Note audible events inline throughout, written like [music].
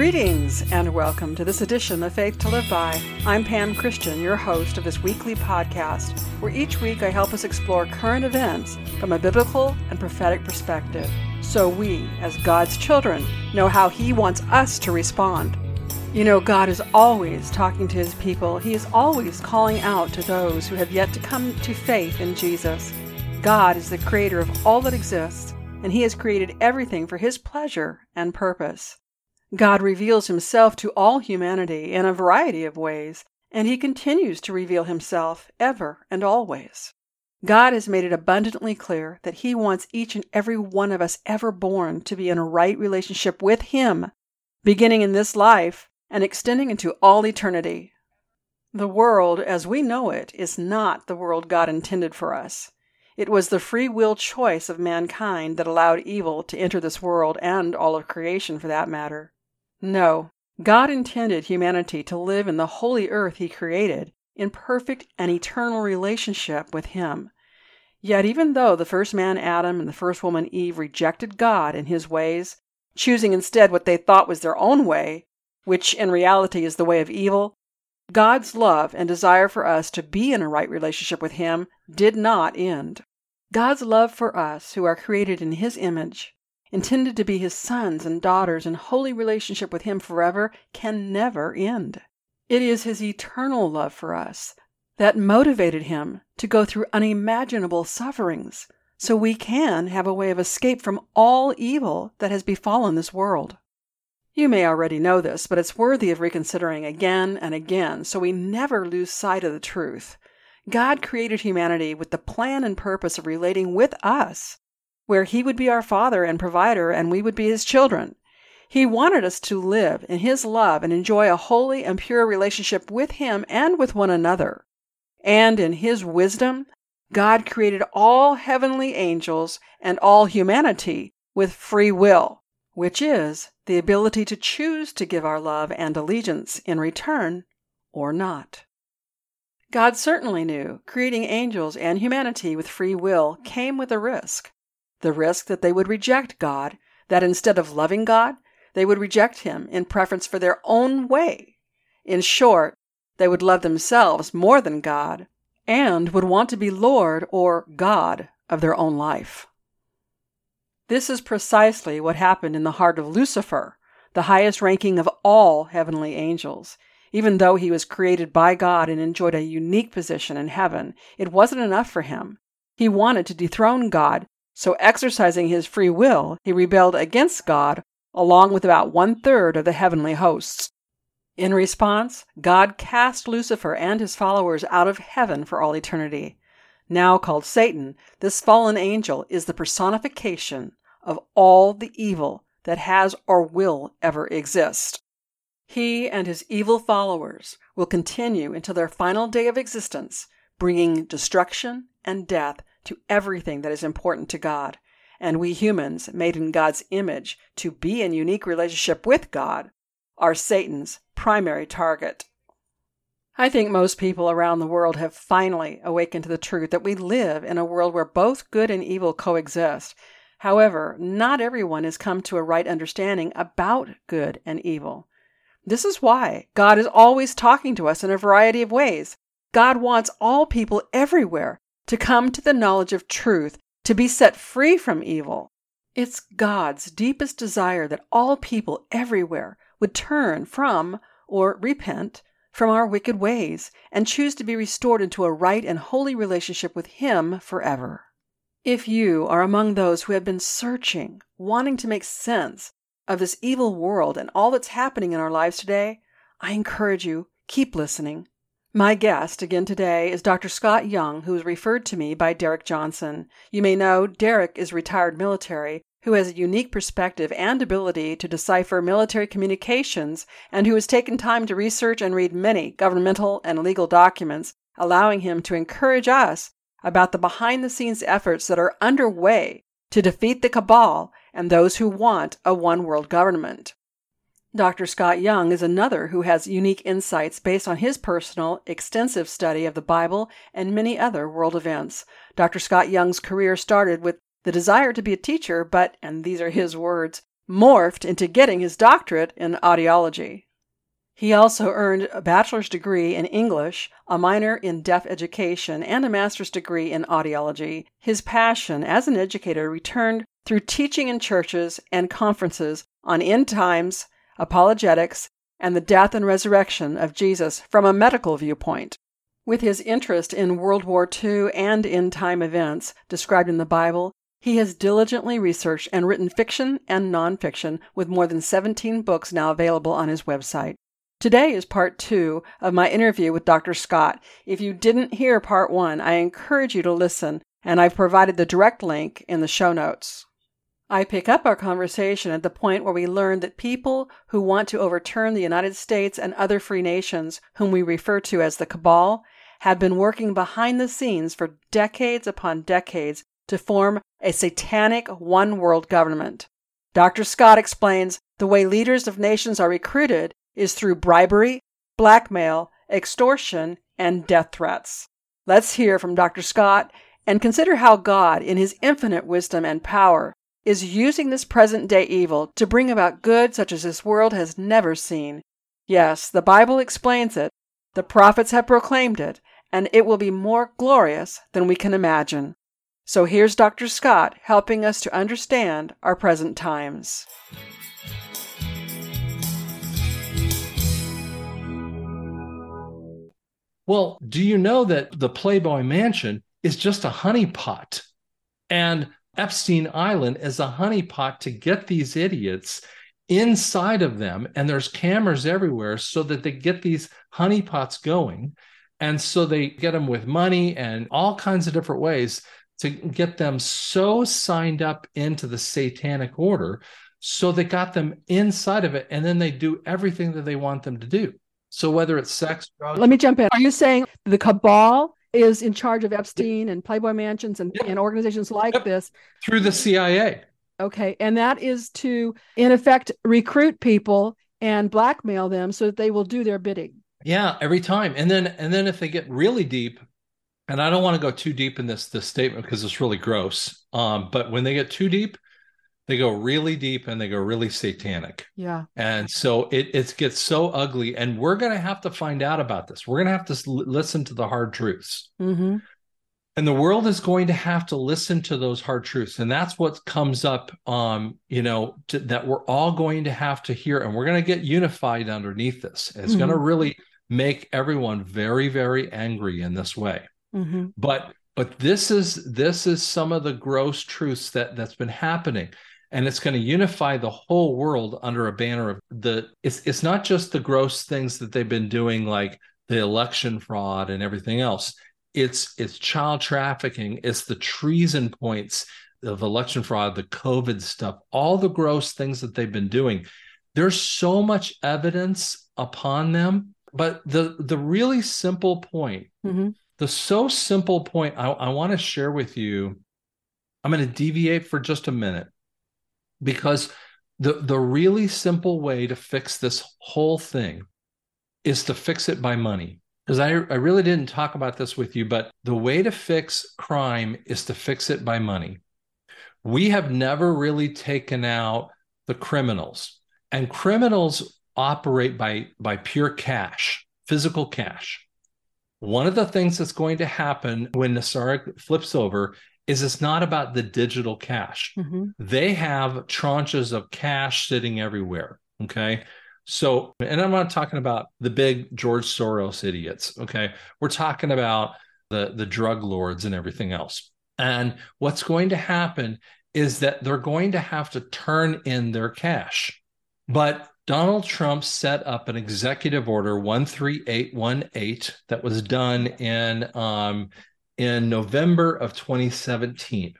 Greetings and welcome to this edition of Faith to Live By. I'm Pam Christian, your host of this weekly podcast, where each week I help us explore current events from a biblical and prophetic perspective so we, as God's children, know how He wants us to respond. You know, God is always talking to His people, He is always calling out to those who have yet to come to faith in Jesus. God is the creator of all that exists, and He has created everything for His pleasure and purpose. God reveals himself to all humanity in a variety of ways, and he continues to reveal himself ever and always. God has made it abundantly clear that he wants each and every one of us ever born to be in a right relationship with him, beginning in this life and extending into all eternity. The world as we know it is not the world God intended for us. It was the free will choice of mankind that allowed evil to enter this world and all of creation for that matter. No, God intended humanity to live in the holy earth He created in perfect and eternal relationship with Him. Yet, even though the first man Adam and the first woman Eve rejected God and His ways, choosing instead what they thought was their own way, which in reality is the way of evil, God's love and desire for us to be in a right relationship with Him did not end. God's love for us, who are created in His image, intended to be his sons and daughters in holy relationship with him forever, can never end. It is his eternal love for us that motivated him to go through unimaginable sufferings so we can have a way of escape from all evil that has befallen this world. You may already know this, but it's worthy of reconsidering again and again so we never lose sight of the truth. God created humanity with the plan and purpose of relating with us where He would be our Father and provider and we would be His children. He wanted us to live in His love and enjoy a holy and pure relationship with Him and with one another. And in His wisdom, God created all heavenly angels and all humanity with free will, which is the ability to choose to give our love and allegiance in return or not. God certainly knew creating angels and humanity with free will came with a risk the risk that they would reject God, that instead of loving God, they would reject Him in preference for their own way. In short, they would love themselves more than God and would want to be Lord or God of their own life. This is precisely what happened in the heart of Lucifer, the highest ranking of all heavenly angels. Even though he was created by God and enjoyed a unique position in heaven, it wasn't enough for him. He wanted to dethrone God so, exercising his free will, he rebelled against God along with about one third of the heavenly hosts. In response, God cast Lucifer and his followers out of heaven for all eternity. Now called Satan, this fallen angel is the personification of all the evil that has or will ever exist. He and his evil followers will continue until their final day of existence, bringing destruction and death to everything that is important to God. And we humans, made in God's image to be in unique relationship with God, are Satan's primary target. I think most people around the world have finally awakened to the truth that we live in a world where both good and evil coexist. However, not everyone has come to a right understanding about good and evil. This is why God is always talking to us in a variety of ways. God wants all people everywhere to come to the knowledge of truth, to be set free from evil. It's God's deepest desire that all people everywhere would turn from or repent from our wicked ways and choose to be restored into a right and holy relationship with Him forever. If you are among those who have been searching, wanting to make sense of this evil world and all that's happening in our lives today, I encourage you, keep listening. My guest again today is Dr. Scott Young, who was referred to me by Derek Johnson. You may know Derek is retired military who has a unique perspective and ability to decipher military communications and who has taken time to research and read many governmental and legal documents, allowing him to encourage us about the behind the scenes efforts that are underway to defeat the cabal and those who want a one world government. Dr. Scott Young is another who has unique insights based on his personal, extensive study of the Bible and many other world events. Dr. Scott Young's career started with the desire to be a teacher, but, and these are his words, morphed into getting his doctorate in audiology. He also earned a bachelor's degree in English, a minor in deaf education, and a master's degree in audiology. His passion as an educator returned through teaching in churches and conferences on end times, apologetics, and the death and resurrection of Jesus from a medical viewpoint. With his interest in World War II and end time events described in the Bible, he has diligently researched and written fiction and nonfiction with more than 17 books now available on his website. Today is part two of my interview with Dr. Scott. If you didn't hear part one, I encourage you to listen, and I've provided the direct link in the show notes. I pick up our conversation at the point where we learn that people who want to overturn the United States and other free nations, whom we refer to as the cabal, have been working behind the scenes for decades upon decades to form a satanic one world government. Dr. Scott explains the way leaders of nations are recruited is through bribery, blackmail, extortion, and death threats. Let's hear from Dr. Scott and consider how God, in his infinite wisdom and power, is using this present day evil to bring about good such as this world has never seen. Yes, the Bible explains it, the prophets have proclaimed it, and it will be more glorious than we can imagine. So here's Dr. Scott helping us to understand our present times. Well, do you know that the Playboy Mansion is just a honeypot? And Epstein Island is a honeypot to get these idiots inside of them. And there's cameras everywhere so that they get these honeypots going. And so they get them with money and all kinds of different ways to get them so signed up into the satanic order. So they got them inside of it. And then they do everything that they want them to do. So whether it's sex, drugs. Let me jump in. Are you saying the cabal is in charge of Epstein and Playboy Mansions and, yep. and organizations like yep. this? Through the CIA. Okay. And that is to, in effect, recruit people and blackmail them so that they will do their bidding. Yeah, every time. And then and then if they get really deep, and I don't want to go too deep in this this statement because it's really gross. Um, but when they get too deep, they go really deep and they go really satanic. Yeah. And so it it gets so ugly, and we're gonna have to find out about this. We're gonna have to listen to the hard truths. Mm-hmm. And the world is going to have to listen to those hard truths, and that's what comes up. Um, you know, to, that we're all going to have to hear, and we're going to get unified underneath this. It's mm-hmm. going to really make everyone very, very angry in this way. Mm-hmm. But but this is this is some of the gross truths that that's been happening and it's going to unify the whole world under a banner of the it's it's not just the gross things that they've been doing like the election fraud and everything else. It's it's child trafficking it's the treason points of election fraud the covid stuff all the gross things that they've been doing. There's so much evidence upon them but the the really simple point mm-hmm. the so simple point i, I want to share with you i'm going to deviate for just a minute because the the really simple way to fix this whole thing is to fix it by money. Because I, I really didn't talk about this with you but the way to fix crime is to fix it by money. We have never really taken out the criminals and criminals operate by by pure cash physical cash. One of the things that's going to happen when NESARA flips over is it's not about the digital cash. Mm-hmm. They have tranches of cash sitting everywhere. Okay. So, and I'm not talking about the big George Soros idiots. Okay. We're talking about the, the drug lords and everything else. And what's going to happen is that they're going to have to turn in their cash. But Donald Trump set up an executive order 13818 that was done in um, in November of 2017.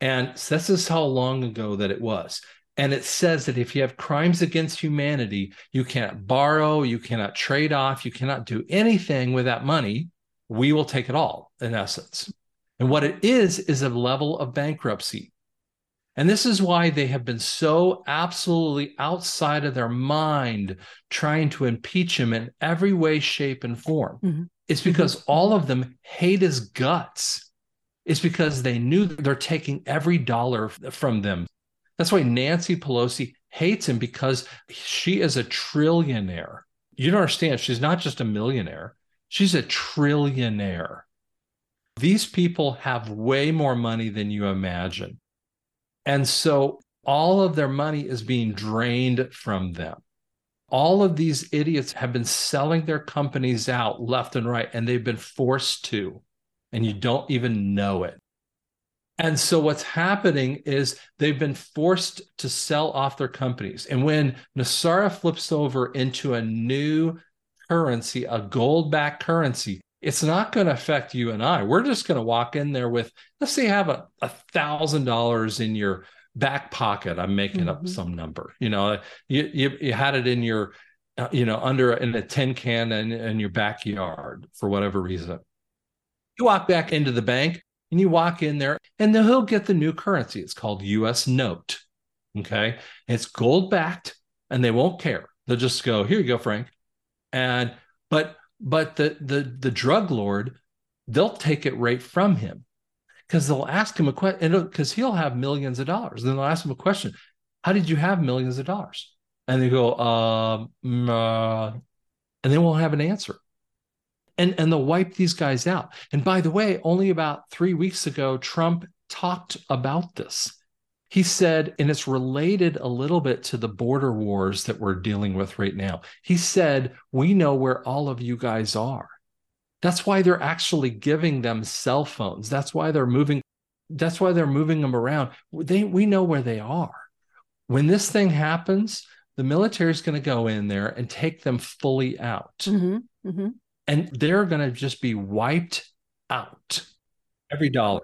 And this is how long ago that it was. And it says that if you have crimes against humanity, you cannot borrow, you cannot trade off, you cannot do anything with that money. We will take it all, in essence. And what it is, is a level of bankruptcy. And this is why they have been so absolutely outside of their mind trying to impeach him in every way, shape, and form. Mm-hmm. It's because mm-hmm. all of them hate his guts. It's because they knew they're taking every dollar from them. That's why Nancy Pelosi hates him because she is a trillionaire. You don't understand. She's not just a millionaire, she's a trillionaire. These people have way more money than you imagine. And so all of their money is being drained from them. All of these idiots have been selling their companies out left and right, and they've been forced to, and you don't even know it. And so what's happening is they've been forced to sell off their companies. And when NESARA flips over into a new currency, a gold backed currency, it's not going to affect you and I. We're just going to walk in there with, let's say, you have a thousand dollars in your back pocket. I'm making mm-hmm. up some number. You know, you, you, you had it in your, uh, you know, under in a tin can in, in your backyard for whatever reason. You walk back into the bank and you walk in there, and then he'll get the new currency. It's called U.S. Note. Okay, it's gold backed, and they won't care. They'll just go, "Here you go, Frank," and but but the the the drug lord, they'll take it right from him because they'll ask him a question because he'll have millions of dollars. Then they'll ask him a question: How did you have millions of dollars? And they go, um, uh, and they won't have an answer. And and they'll wipe these guys out. And by the way, only about three weeks ago, Trump talked about this he said, and it's related a little bit to the border wars that we're dealing with right now. He said, We know where all of you guys are. That's why they're actually giving them cell phones. That's why they're moving. That's why they're moving them around. They, we know where they are. When this thing happens, the military is going to go in there and take them fully out. Mm-hmm, mm-hmm. And they're going to just be wiped out. Every dollar.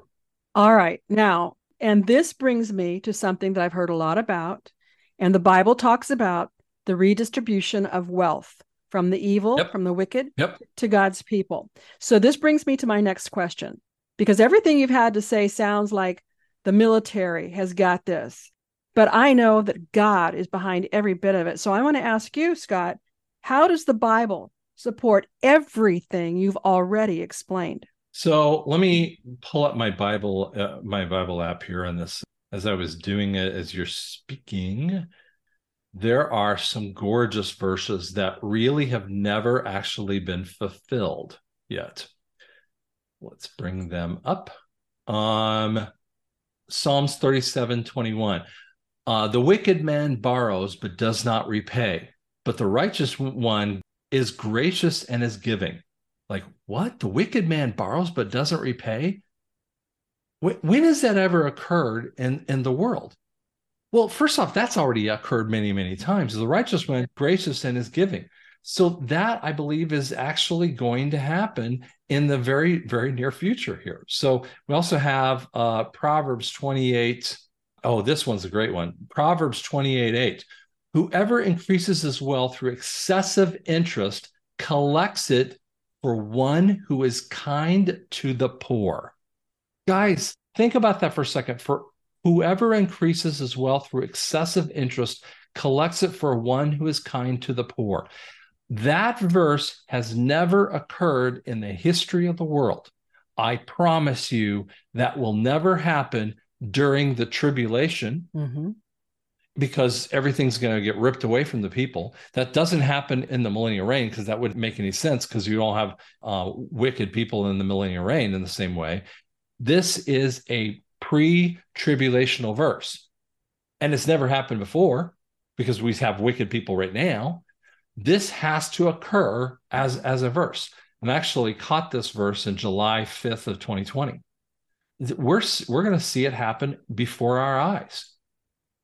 All right. Now, and this brings me to something that I've heard a lot about. And the Bible talks about the redistribution of wealth from the evil, yep. from the wicked yep. to God's people. So this brings me to my next question because everything you've had to say sounds like the military has got this. But I know that God is behind every bit of it. So I want to ask you, Scott, how does the Bible support everything you've already explained? So let me pull up my Bible, uh, my Bible app here on this. As I was doing it, as you're speaking, there are some gorgeous verses that really have never actually been fulfilled yet. Let's bring them up. Um, Psalms 37 21. Uh, the wicked man borrows but does not repay, but the righteous one is gracious and is giving. Like, what? The wicked man borrows but doesn't repay? When has that ever occurred in, in the world? Well, first off, that's already occurred many, many times. The righteous man gracious and is giving. So that I believe is actually going to happen in the very, very near future here. So we also have uh, Proverbs 28. Oh, this one's a great one. Proverbs 28 8. Whoever increases his wealth through excessive interest collects it for one who is kind to the poor. Guys, think about that for a second. For whoever increases his wealth through excessive interest collects it for one who is kind to the poor. That verse has never occurred in the history of the world. I promise you that will never happen during the tribulation. Mm-hmm because everything's going to get ripped away from the people. That doesn't happen in the millennial reign because that wouldn't make any sense because you don't have uh, wicked people in the millennial reign in the same way. This is a pre tribulational verse. And it's never happened before because we have wicked people right now. This has to occur as, as a verse. And actually caught this verse in July 5th of 2020. We're, we're going to see it happen before our eyes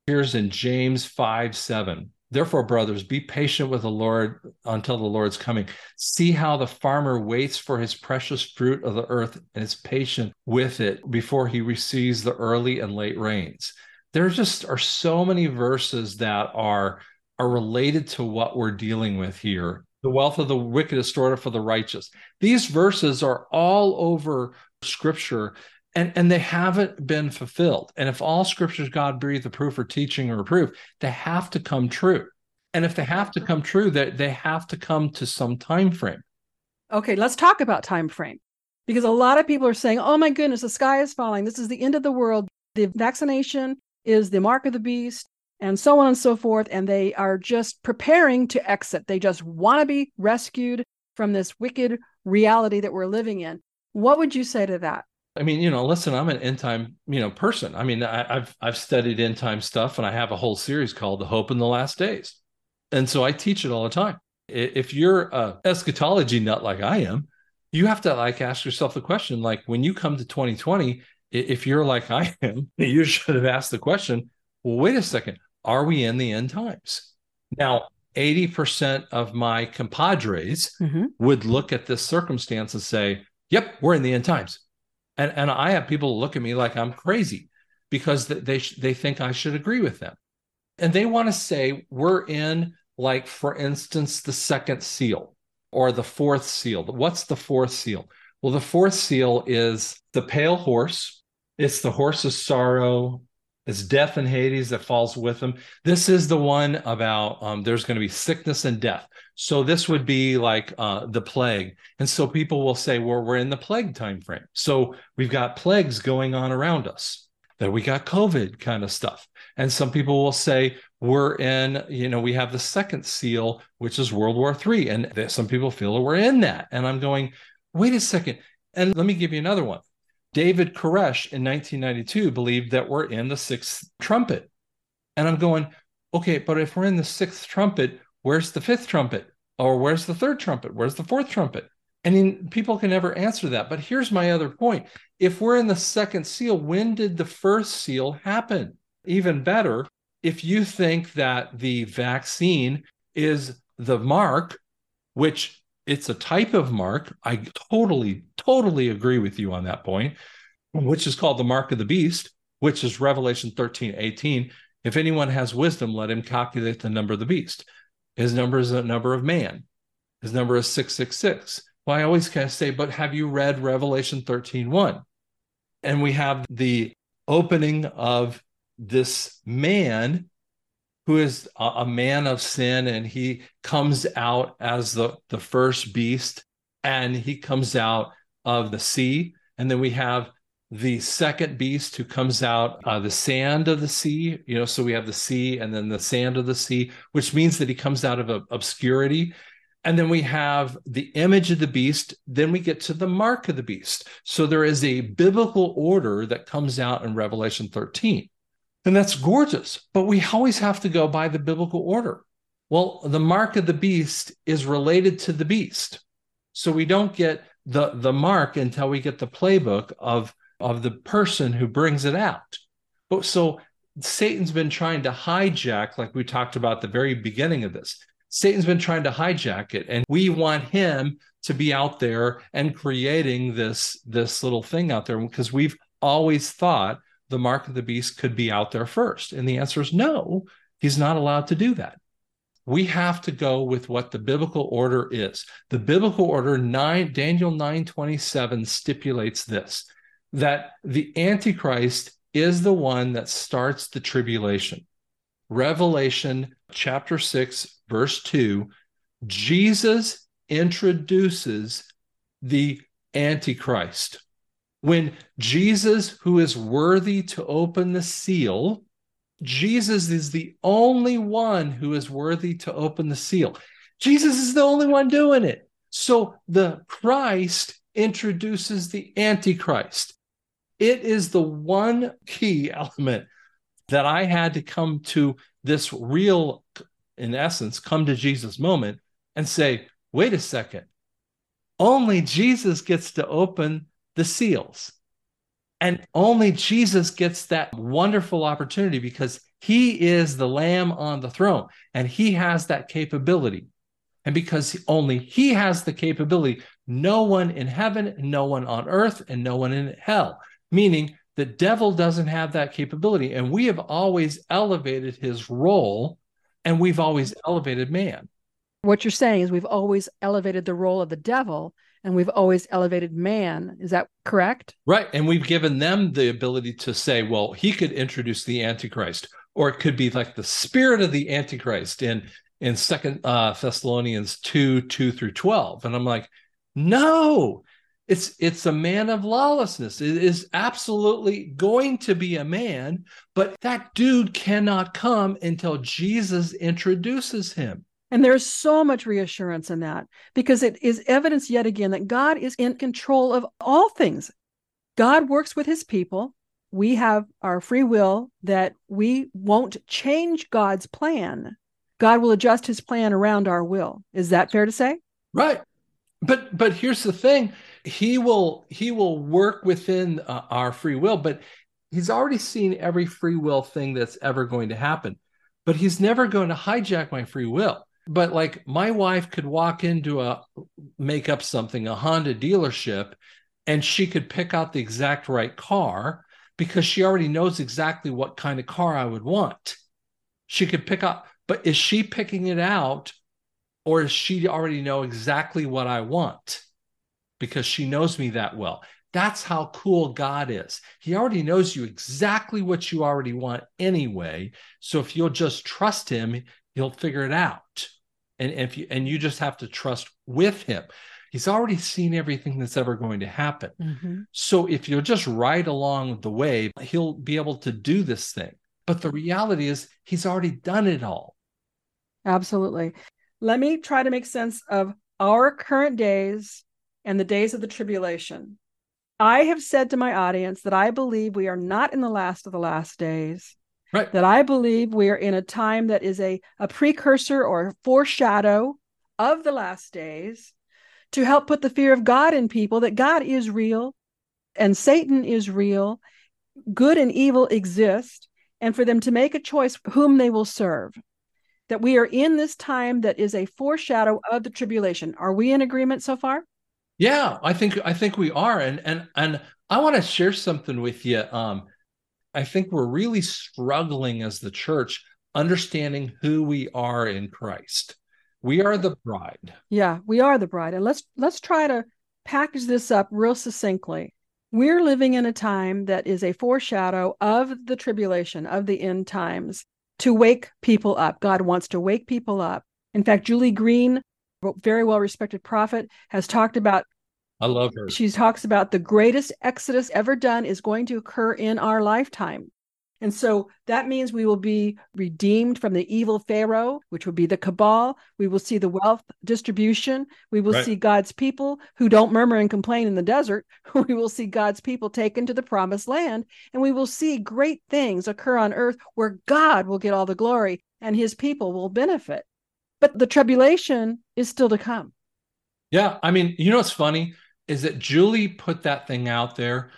appears in James 5 7. Therefore, brothers, be patient with the Lord until the Lord's coming. See how the farmer waits for his precious fruit of the earth and is patient with it before he receives the early and late rains. There just are so many verses that are, are related to what we're dealing with here. The wealth of the wicked is stored up for the righteous. These verses are all over scripture and and they haven't been fulfilled and if all scriptures god breathed proof for teaching or proof they have to come true and if they have to come true they, they have to come to some time frame okay let's talk about time frame because a lot of people are saying oh my goodness the sky is falling this is the end of the world the vaccination is the mark of the beast and so on and so forth. And they are just preparing to exit. They just want to be rescued from this wicked reality that we're living in. What would you say to that? I mean, you know, listen, I'm an end time, you know, person. I mean, I, have I've studied end time stuff, and I have a whole series called "The Hope in the Last Days," and so I teach it all the time. If you're a eschatology nut like I am, you have to like ask yourself the question, like when you come to 2020, if you're like I am, [laughs] you should have asked the question, well, wait a second, are we in the end times? Now, 80% of my compadres mm-hmm. would look at this circumstance and say, yep, we're in the end times and and I have people look at me like I'm crazy because they they think I should agree with them, and they want to say we're in like for instance the second seal or the fourth seal. What's the fourth seal? Well, the fourth seal is the pale horse. It's the horse of sorrow. It's death and Hades that falls with them. This is the one about um, there's going to be sickness and death. So this would be like uh, the plague, and so people will say, "Well, we're in the plague time frame." So we've got plagues going on around us. That we got COVID kind of stuff, and some people will say we're in. You know, we have the second seal, which is World War III, and some people feel that we're in that. And I'm going, wait a second, and let me give you another one. David Koresh in 1992 believed that we're in the sixth trumpet, and I'm going, okay, but if we're in the sixth trumpet where's the fifth trumpet? Or where's the third trumpet? Where's the fourth trumpet? I mean, people can never answer that. But here's my other point. If we're in the second seal, when did the first seal happen? Even better, if you think that the vaccine is the mark, which it's a type of mark, I totally, totally agree with you on that point, which is called the mark of the beast, which is Revelation 13, 18. If anyone has wisdom, let him calculate the number of the beast. His number is a number of man. His number is 666. Well, I always kind of say, but have you read Revelation 13 1? And we have the opening of this man who is a, man of sin and he comes out as the, the first beast and he comes out of the sea. And then we have the second beast who comes out uh, the sand of the sea you know so we have the sea and then the sand of the sea which means that he comes out of obscurity. And then we have the image of the beast. Then we get to the mark of the beast. So there is a biblical order that comes out in revelation 13 and that's gorgeous. But we always have to go by the biblical order. Well the mark of the beast is related to the beast. So we don't get the the mark until we get the playbook of of the person who brings it out. But so Satan's been trying to hijack, like we talked about the very beginning of this. Satan's been trying to hijack it, and we want him to be out there and creating this this little thing out there because we've always thought the mark of the beast could be out there first, and the answer is no. He's not allowed to do that. We have to go with what the biblical order is. The biblical order nine Daniel nine twenty seven stipulates this that the Antichrist is the one that starts the tribulation. Revelation chapter 6, verse 2, Jesus introduces the Antichrist. When Jesus, who is worthy to open the seal, Jesus is the only one who is worthy to open the seal. Jesus is the only one doing it. So the Christ introduces the Antichrist. It is the one key [laughs] element that I had to come to this real, in essence, come to Jesus moment and say, wait a second, only Jesus gets to open the seals. And only Jesus gets that wonderful opportunity because he is the lamb on the throne and he has that capability. And because only he has the capability, no one in heaven, no one on earth, and no one in hell meaning the devil doesn't have that capability. And we have always elevated his role and we've always elevated man. What you're saying is we've always elevated the role of the devil and we've always elevated man. Is that correct? Right. And we've given them the ability to say, well, he could introduce the Antichrist, or it could be like the spirit of the Antichrist in in Second uh, Thessalonians 2, 2 through 12. And I'm like, no, It's it's a man of lawlessness. It is absolutely going to be a man, but that dude cannot come until Jesus introduces him. And there's so much reassurance in that because it is evidence yet again that God is in control of all things. God works with his people. We have our free will that we won't change God's plan. God will adjust his plan around our will. Is that fair to say? Right. But but here's the thing he will he will work within uh, our free will but he's already seen every free will thing that's ever going to happen but he's never going to hijack my free will but like my wife could walk into a make up something a honda dealership and she could pick out the exact right car because she already knows exactly what kind of car i would want she could pick up, but is she picking it out or does she already know exactly what i want because she knows me that well. That's how cool God is. He already knows you exactly what you already want anyway. So if you'll just trust him, he'll figure it out. And if you and you just have to trust with him. He's already seen everything that's ever going to happen. Mm-hmm. So if you'll just ride along the way, he'll be able to do this thing. But the reality is he's already done it all. Absolutely. Let me try to make sense of our current days and the days of the tribulation. I have said to my audience that I believe we are not in the last of the last days. Right. That I believe we are in a time that is a, a precursor or foreshadow of the last days to help put the fear of God in people that God is real and Satan is real, good and evil exist, and for them to make a choice whom they will serve. That we are in this time that is a foreshadow of the tribulation. Are we in agreement so far? Yeah, I think I think we are, and and and I want to share something with you. Um, I think we're really struggling as the church understanding who we are in Christ. We are the bride. Yeah, we are the bride, and let's let's try to package this up real succinctly. We're living in a time that is a foreshadow of the tribulation of the end times to wake people up. God wants to wake people up. In fact, Julie Green a very well respected prophet, has talked about. I love her. She talks about the greatest exodus ever done is going to occur in our lifetime. And so that means we will be redeemed from the evil Pharaoh, which would be the cabal. We will see the wealth distribution. We will right. see God's people who don't murmur and complain in the desert. [laughs] We will see God's people taken to the promised land. And we will see great things occur on earth where God will get all the glory and his people will benefit. But the tribulation is still to come. Yeah. I mean, you know what's funny is that Julie put that thing out there.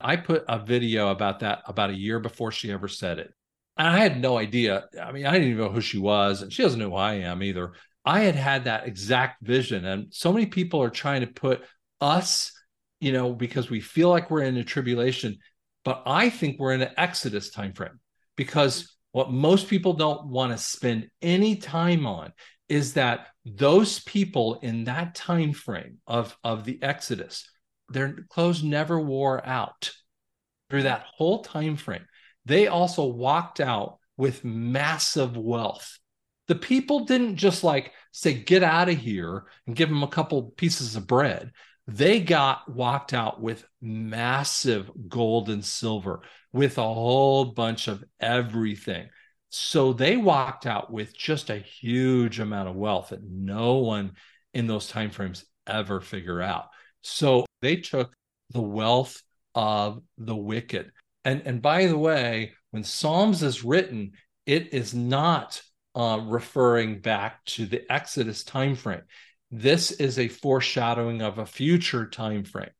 I put a video about that about a year before she ever said it. And I had no idea. I mean, I didn't even know who she was, and she doesn't know who I am either. I had had that exact vision, and so many people are trying to put us, you know, because we feel like we're in a tribulation, but I think we're in an Exodus time frame because what most people don't want to spend any time on is that those people in that time frame of, of the Exodus, their clothes never wore out through that whole time frame. They also walked out with massive wealth. The people didn't just like say, get out of here and give them a couple pieces of bread. They got walked out with massive gold and silver, with a whole bunch of everything. So they walked out with just a huge amount of wealth that no one in those timeframes ever figure out. So they took the wealth of the wicked. And, and by the way, when Psalms is written, it is not uh, referring back to the Exodus timeframe. This is a foreshadowing of a future time frame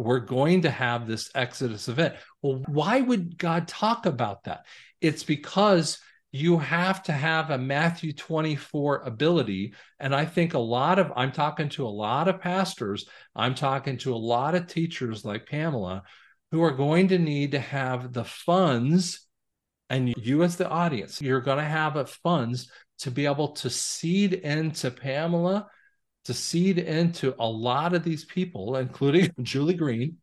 we're going to have this Exodus event. Well, why would God talk about that? It's because you have to have a Matthew 24 ability. And I think a lot of, I'm talking to a lot of pastors, I'm talking to a lot of teachers like Pamela who are going to need to have the funds. And you, as the audience, you're going to have a funds to be able to seed into Pamela to seed into a lot of these people, including [laughs] Julie Green,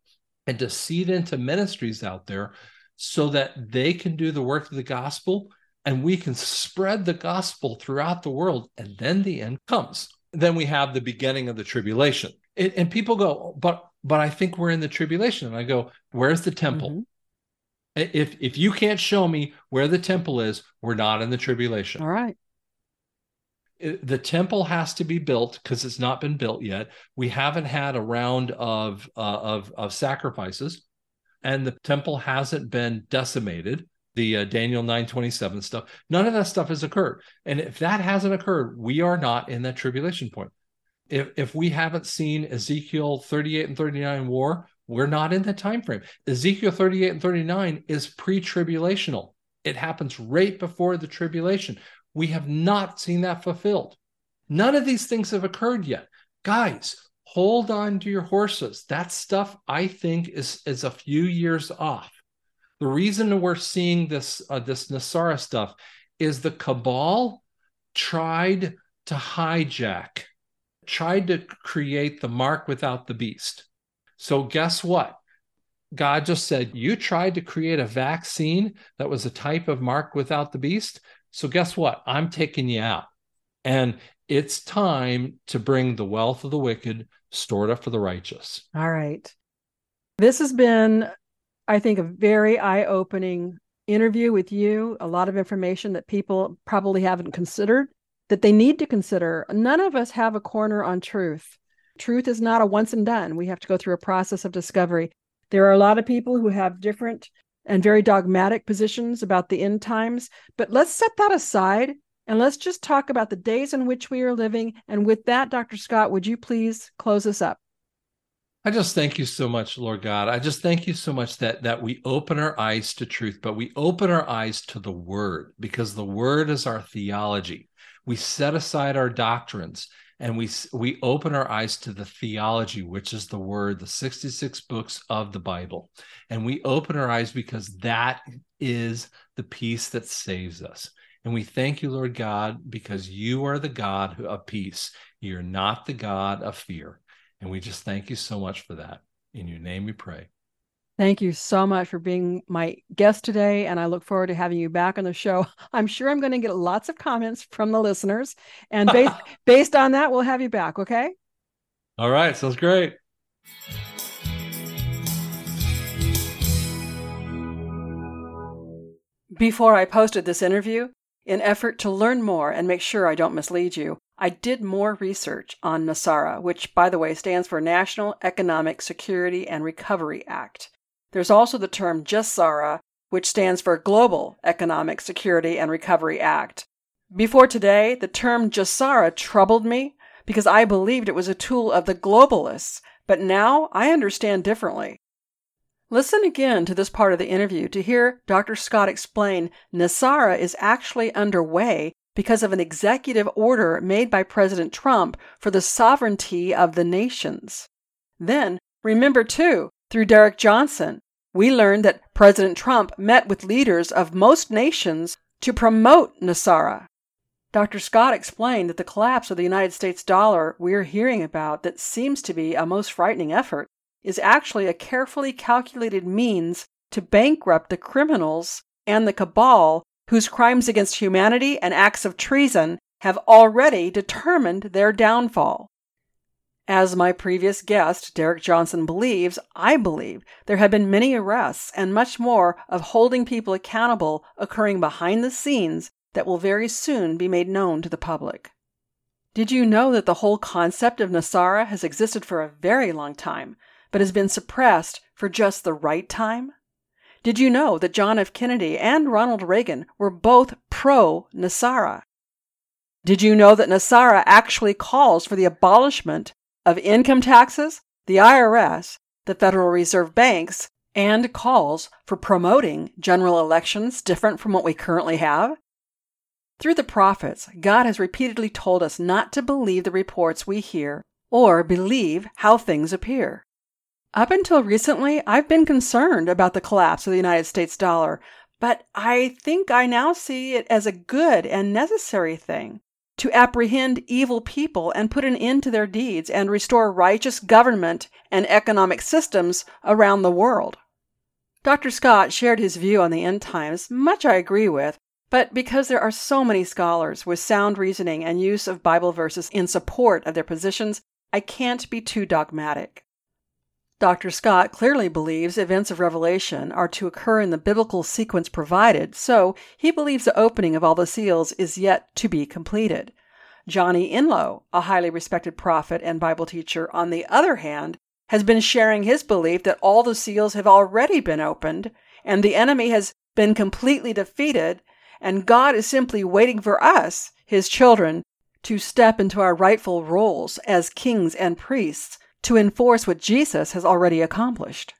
and to seed into ministries out there so that they can do the work of the gospel and we can spread the gospel throughout the world. And then the end comes. Then we have the beginning of the tribulation. It, and people go, but but I think we're in the tribulation. And I go, where's the temple? Mm-hmm. If if you can't show me where the temple is, we're not in the tribulation. All right. The temple has to be built because it's not been built yet. We haven't had a round of uh, of of sacrifices, and the temple hasn't been decimated. The uh, Daniel nine twenty seven stuff. None of that stuff has occurred, and if that hasn't occurred, we are not in that tribulation point. If if we haven't seen Ezekiel thirty eight and thirty nine war, we're not in that time frame. Ezekiel 38 and 39 is pre-tribulational. It happens right before the tribulation. We have not seen that fulfilled. None of these things have occurred yet. Guys, hold on to your horses. That stuff I think is is a few years off. The reason we're seeing this uh, this NESARA stuff is the cabal tried to hijack, tried to create the mark without the beast. So, guess what? God just said, You tried to create a vaccine that was a type of mark without the beast. So, guess what? I'm taking you out. And it's time to bring the wealth of the wicked stored up for the righteous. All right. This has been, I think, a very eye opening interview with you. A lot of information that people probably haven't considered that they need to consider. None of us have a corner on truth truth is not a once and done. We have to go through a process of discovery. There are a lot of people who have different and very dogmatic positions about the end times, but let's set that aside and let's just talk about the days in which we are living. And with that, Dr. Scott, would you please close us up? I just thank you so much, Lord God. I just thank you so much that that we open our eyes to truth, but we open our eyes to the word because the word is our theology. We set aside our doctrines and we we open our eyes to the theology which is the word the 66 books of the bible. And we open our eyes because that is the peace that saves us. And we thank you lord god because you are the god of peace. You're not the god of fear. And we just thank you so much for that. In your name we pray Thank you so much for being my guest today. And I look forward to having you back on the show. [laughs] I'm sure I'm going to get lots of comments from the listeners. And based, [laughs] based on that, we'll have you back. Okay. All right. Sounds great. Before I posted this interview, in effort to learn more and make sure I don't mislead you, I did more research on NESARA, which, by the way, stands for National Economic Security and Recovery Act. There's also the term GESARA, which stands for Global Economic Security and Recovery Act. Before today, the term GESARA troubled me because I believed it was a tool of the globalists, but now I understand differently. Listen again to this part of the interview to hear Dr. Scott explain NESARA is actually underway because of an executive order made by President Trump for the sovereignty of the nations. Then, remember too, through Derek Johnson, we learned that President Trump met with leaders of most nations to promote NESARA. Dr. Scott explained that the collapse of the United States dollar we're hearing about, that seems to be a most frightening effort, is actually a carefully calculated means to bankrupt the criminals and the cabal whose crimes against humanity and acts of treason have already determined their downfall. As my previous guest, Derek Johnson, believes, I believe there have been many arrests and much more of holding people accountable occurring behind the scenes that will very soon be made known to the public. Did you know that the whole concept of NESARA has existed for a very long time, but has been suppressed for just the right time? Did you know that John F. Kennedy and Ronald Reagan were both pro NESARA? Did you know that NESARA actually calls for the abolishment of income taxes, the IRS, the Federal Reserve banks, and calls for promoting general elections different from what we currently have? Through the prophets, God has repeatedly told us not to believe the reports we hear or believe how things appear. Up until recently, I've been concerned about the collapse of the United States dollar, but I think I now see it as a good and necessary thing to apprehend evil people and put an end to their deeds and restore righteous government and economic systems around the world. Dr. Scott shared his view on the end times, much I agree with, but because there are so many scholars with sound reasoning and use of Bible verses in support of their positions, I can't be too dogmatic. Dr. Scott clearly believes events of Revelation are to occur in the biblical sequence provided, so he believes the opening of all the seals is yet to be completed. Johnny Enlow, a highly respected prophet and Bible teacher, on the other hand, has been sharing his belief that all the seals have already been opened and the enemy has been completely defeated, and God is simply waiting for us, his children, to step into our rightful roles as kings and priests to enforce what Jesus has already accomplished.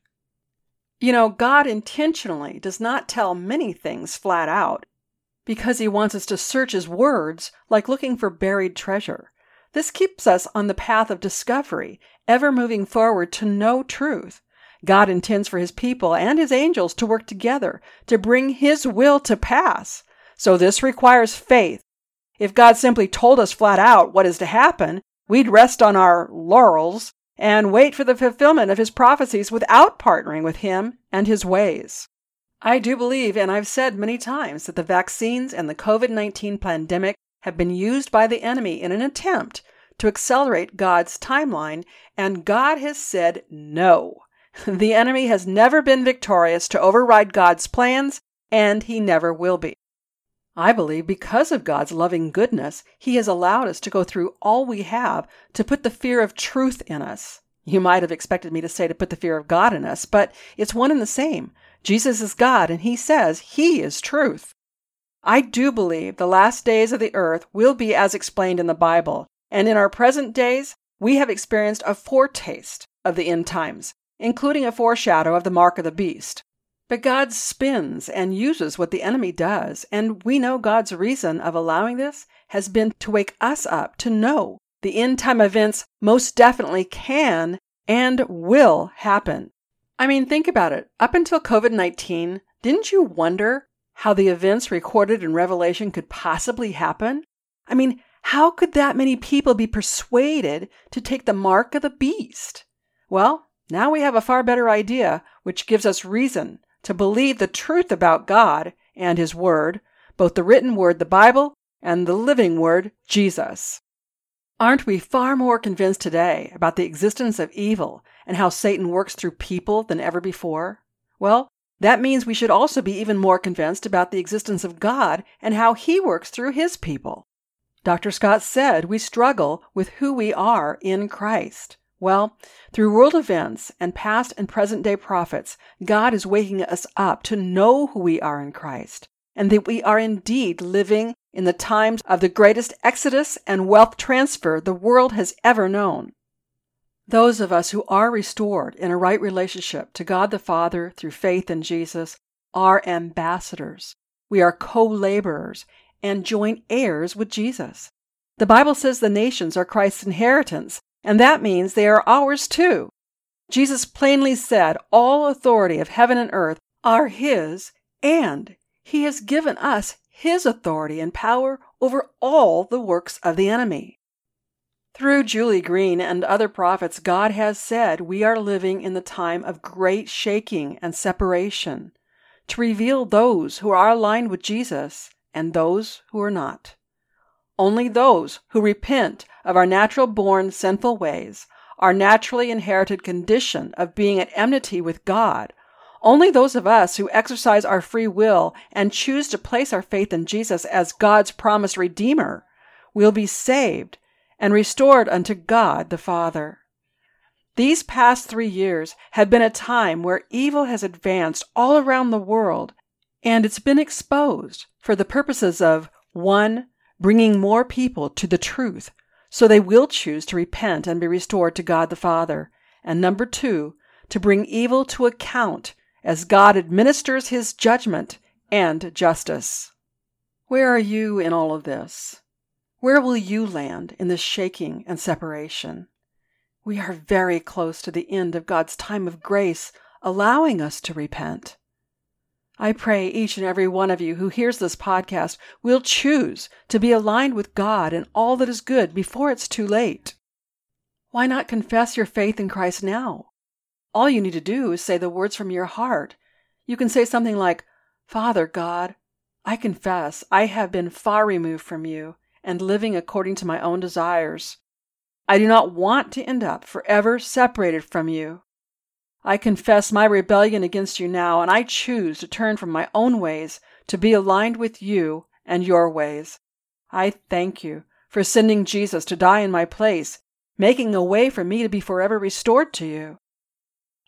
You know, God intentionally does not tell many things flat out because he wants us to search his words like looking for buried treasure. This keeps us on the path of discovery, ever moving forward to know truth. God intends for his people and his angels to work together to bring his will to pass. So this requires faith. If God simply told us flat out what is to happen, we'd rest on our laurels and wait for the fulfillment of his prophecies without partnering with him and his ways. I do believe, and I've said many times, that the vaccines and the COVID 19 pandemic have been used by the enemy in an attempt to accelerate God's timeline, and God has said no. [laughs] The enemy has never been victorious to override God's plans, and he never will be. I believe because of God's loving goodness, He has allowed us to go through all we have to put the fear of truth in us. You might have expected me to say to put the fear of God in us, but it's one and the same. Jesus is God, and He says He is truth. I do believe the last days of the earth will be as explained in the Bible, and in our present days, we have experienced a foretaste of the end times, including a foreshadow of the mark of the beast. But God spins and uses what the enemy does, and we know God's reason of allowing this has been to wake us up to know the end time events most definitely can and will happen. I mean, think about it. Up until COVID 19, didn't you wonder how the events recorded in Revelation could possibly happen? I mean, how could that many people be persuaded to take the mark of the beast? Well, now we have a far better idea, which gives us reason to believe the truth about God and His Word, both the written Word, the Bible, and the living Word, Jesus. Aren't we far more convinced today about the existence of evil and how Satan works through people than ever before? Well, that means we should also be even more convinced about the existence of God and how He works through His people. Dr. Scott said we struggle with who we are in Christ. Well, through world events and past and present day prophets, God is waking us up to know who we are in Christ and that we are indeed living in the times of the greatest exodus and wealth transfer the world has ever known. Those of us who are restored in a right relationship to God the Father through faith in Jesus are ambassadors. We are co laborers and joint heirs with Jesus. The Bible says the nations are Christ's inheritance, and that means they are ours too. Jesus plainly said, All authority of heaven and earth are His, and He has given us His authority and power over all the works of the enemy. Through Julie Green and other prophets, God has said we are living in the time of great shaking and separation to reveal those who are aligned with Jesus and those who are not. Only those who repent of our natural born sinful ways, our naturally inherited condition of being at enmity with God, only those of us who exercise our free will and choose to place our faith in Jesus as God's promised Redeemer will be saved and restored unto God the Father. These past three years have been a time where evil has advanced all around the world, and it's been exposed for the purposes of 1 bringing more people to the truth so they will choose to repent and be restored to God the Father. And number two, to bring evil to account as God administers his judgment and justice. Where are you in all of this? Where will you land in this shaking and separation? We are very close to the end of God's time of grace, allowing us to repent. I pray each and every one of you who hears this podcast will choose to be aligned with God and all that is good before it's too late. Why not confess your faith in Christ now? All you need to do is say the words from your heart. You can say something like, Father God, I confess I have been far removed from you and living according to my own desires. I do not want to end up forever separated from you. I confess my rebellion against you now, and I choose to turn from my own ways to be aligned with you and your ways. I thank you for sending Jesus to die in my place, making a way for me to be forever restored to you.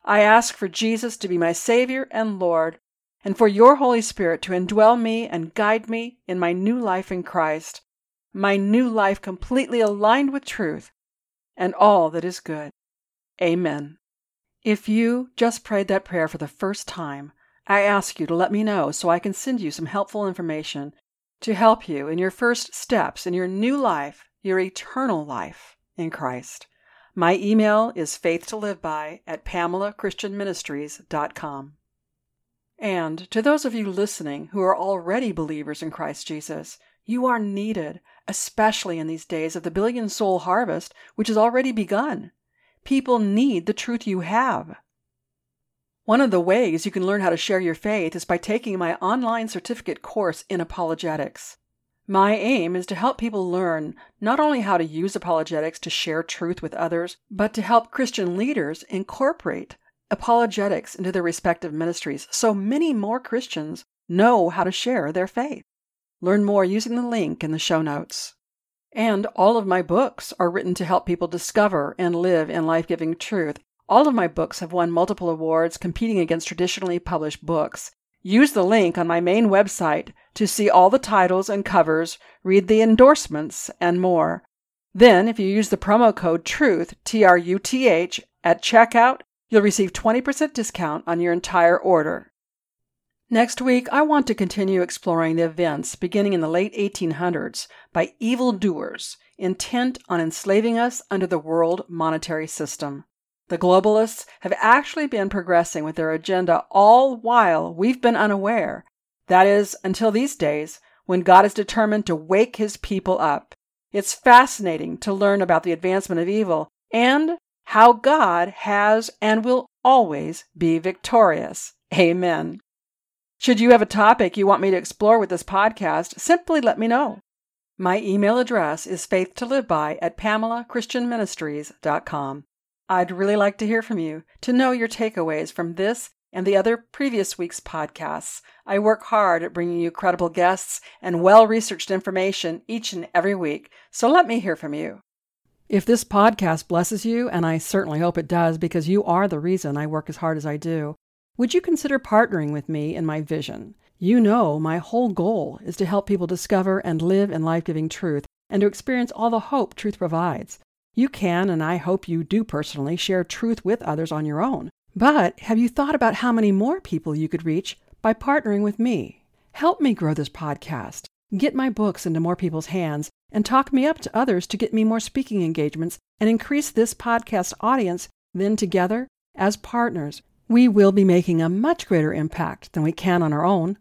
I ask for Jesus to be my Savior and Lord, and for your Holy Spirit to indwell me and guide me in my new life in Christ, my new life completely aligned with truth and all that is good. Amen. If you just prayed that prayer for the first time, I ask you to let me know so I can send you some helpful information to help you in your first steps in your new life, your eternal life in Christ. My email is faithtoliveby at pamelachristianministries.com. And to those of you listening who are already believers in Christ Jesus, you are needed, especially in these days of the billion soul harvest, which has already begun. People need the truth you have. One of the ways you can learn how to share your faith is by taking my online certificate course in apologetics. My aim is to help people learn not only how to use apologetics to share truth with others, but to help Christian leaders incorporate apologetics into their respective ministries so many more Christians know how to share their faith. Learn more using the link in the show notes. And all of my books are written to help people discover and live in life giving truth. All of my books have won multiple awards competing against traditionally published books. Use the link on my main website to see all the titles and covers, read the endorsements, and more. Then, if you use the promo code TRUTH, T R U T H, at checkout, you'll receive 20% discount on your entire order. Next week, I want to continue exploring the events beginning in the late 1800s by evildoers intent on enslaving us under the world monetary system. The globalists have actually been progressing with their agenda all while we've been unaware. That is, until these days, when God is determined to wake his people up. It's fascinating to learn about the advancement of evil and how God has and will always be victorious. Amen. Should you have a topic you want me to explore with this podcast, simply let me know. My email address is faithtoliveby at pamelachristianministries.com. I'd really like to hear from you, to know your takeaways from this and the other previous week's podcasts. I work hard at bringing you credible guests and well researched information each and every week, so let me hear from you. If this podcast blesses you, and I certainly hope it does because you are the reason I work as hard as I do, would you consider partnering with me in my vision? You know, my whole goal is to help people discover and live in life giving truth and to experience all the hope truth provides. You can, and I hope you do personally, share truth with others on your own. But have you thought about how many more people you could reach by partnering with me? Help me grow this podcast, get my books into more people's hands, and talk me up to others to get me more speaking engagements and increase this podcast audience. Then together, as partners, we will be making a much greater impact than we can on our own.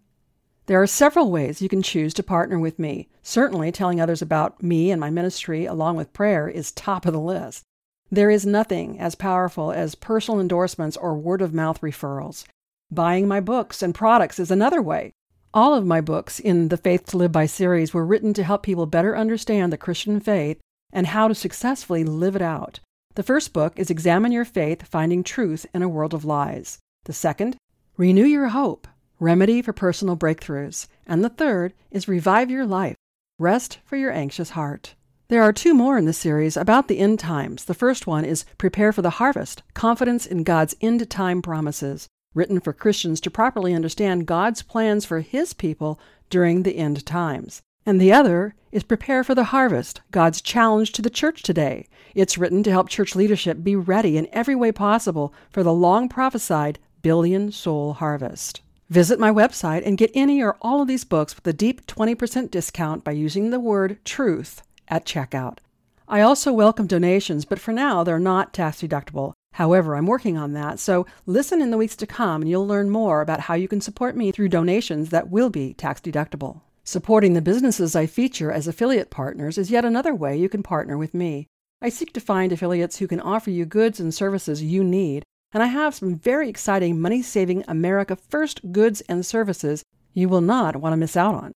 There are several ways you can choose to partner with me. Certainly, telling others about me and my ministry along with prayer is top of the list. There is nothing as powerful as personal endorsements or word of mouth referrals. Buying my books and products is another way. All of my books in the Faith to Live by series were written to help people better understand the Christian faith and how to successfully live it out. The first book is Examine Your Faith Finding Truth in a World of Lies. The second, Renew Your Hope Remedy for Personal Breakthroughs. And the third is Revive Your Life Rest for Your Anxious Heart. There are two more in the series about the end times. The first one is Prepare for the Harvest Confidence in God's End Time Promises, written for Christians to properly understand God's plans for His people during the end times. And the other is Prepare for the Harvest God's Challenge to the Church Today. It's written to help church leadership be ready in every way possible for the long prophesied billion soul harvest. Visit my website and get any or all of these books with a deep 20% discount by using the word truth at checkout. I also welcome donations, but for now they're not tax deductible. However, I'm working on that, so listen in the weeks to come and you'll learn more about how you can support me through donations that will be tax deductible. Supporting the businesses I feature as affiliate partners is yet another way you can partner with me. I seek to find affiliates who can offer you goods and services you need, and I have some very exciting money saving America First goods and services you will not want to miss out on.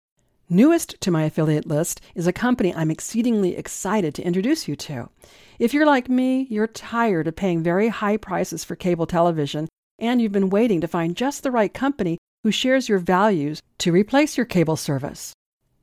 Newest to my affiliate list is a company I'm exceedingly excited to introduce you to. If you're like me, you're tired of paying very high prices for cable television, and you've been waiting to find just the right company who shares your values to replace your cable service.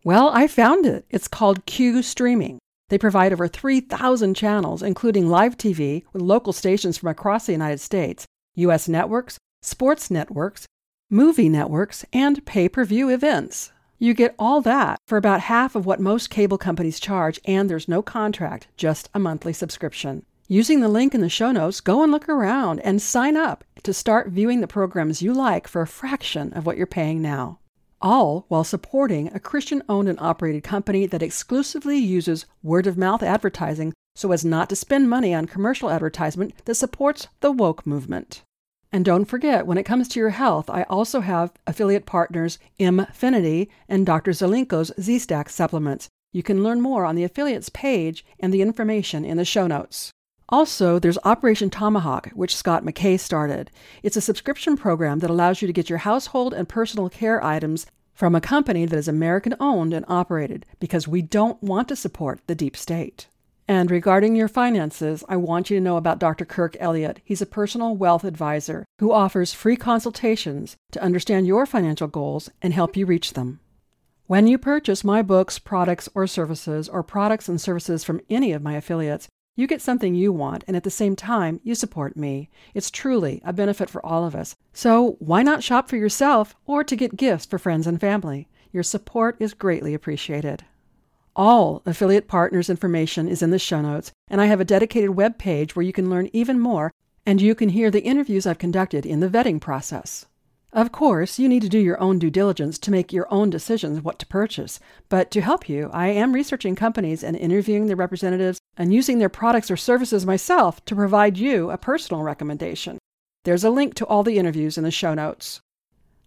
Well, I found it. It's called Q Streaming. They provide over 3,000 channels, including live TV with local stations from across the United States, U.S. networks, sports networks, movie networks, and pay per view events. You get all that for about half of what most cable companies charge, and there's no contract, just a monthly subscription. Using the link in the show notes, go and look around and sign up to start viewing the programs you like for a fraction of what you're paying now. All while supporting a Christian owned and operated company that exclusively uses word of mouth advertising so as not to spend money on commercial advertisement that supports the woke movement. And don't forget, when it comes to your health, I also have affiliate partners Mfinity and Dr. Zelenko's Z-Stack supplements. You can learn more on the affiliates page and the information in the show notes. Also, there's Operation Tomahawk, which Scott McKay started. It's a subscription program that allows you to get your household and personal care items from a company that is American owned and operated because we don't want to support the deep state. And regarding your finances, I want you to know about Dr. Kirk Elliott. He's a personal wealth advisor who offers free consultations to understand your financial goals and help you reach them. When you purchase my books, products, or services, or products and services from any of my affiliates, you get something you want, and at the same time, you support me. It's truly a benefit for all of us. So why not shop for yourself or to get gifts for friends and family? Your support is greatly appreciated. All affiliate partners information is in the show notes, and I have a dedicated web page where you can learn even more and you can hear the interviews I've conducted in the vetting process. Of course, you need to do your own due diligence to make your own decisions what to purchase. But to help you, I am researching companies and interviewing their representatives and using their products or services myself to provide you a personal recommendation. There's a link to all the interviews in the show notes.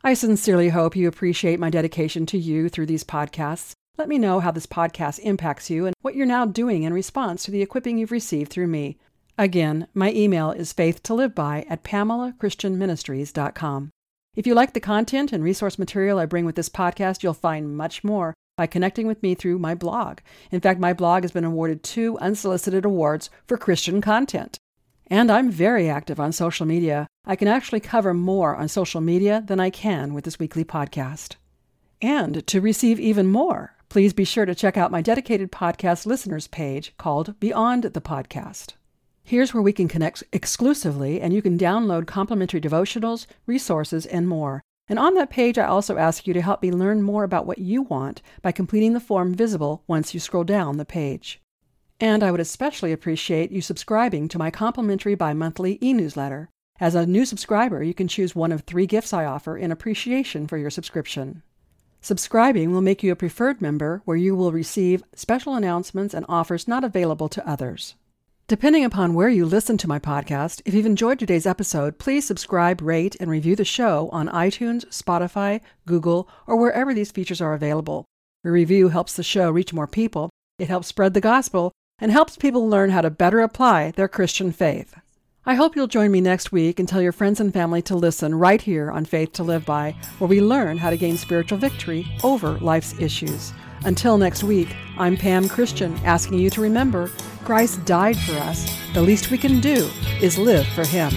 I sincerely hope you appreciate my dedication to you through these podcasts. Let me know how this podcast impacts you and what you're now doing in response to the equipping you've received through me. Again, my email is faithtoliveby at pamelachristianministries.com. If you like the content and resource material I bring with this podcast, you'll find much more by connecting with me through my blog. In fact, my blog has been awarded two unsolicited awards for Christian content. And I'm very active on social media. I can actually cover more on social media than I can with this weekly podcast. And to receive even more, please be sure to check out my dedicated podcast listeners page called Beyond the Podcast. Here's where we can connect exclusively, and you can download complimentary devotionals, resources, and more. And on that page, I also ask you to help me learn more about what you want by completing the form visible once you scroll down the page. And I would especially appreciate you subscribing to my complimentary bi monthly e newsletter. As a new subscriber, you can choose one of three gifts I offer in appreciation for your subscription. Subscribing will make you a preferred member where you will receive special announcements and offers not available to others. Depending upon where you listen to my podcast, if you've enjoyed today's episode, please subscribe, rate, and review the show on iTunes, Spotify, Google, or wherever these features are available. A review helps the show reach more people, it helps spread the gospel, and helps people learn how to better apply their Christian faith. I hope you'll join me next week and tell your friends and family to listen right here on Faith to Live By, where we learn how to gain spiritual victory over life's issues. Until next week, I'm Pam Christian, asking you to remember Christ died for us. The least we can do is live for Him.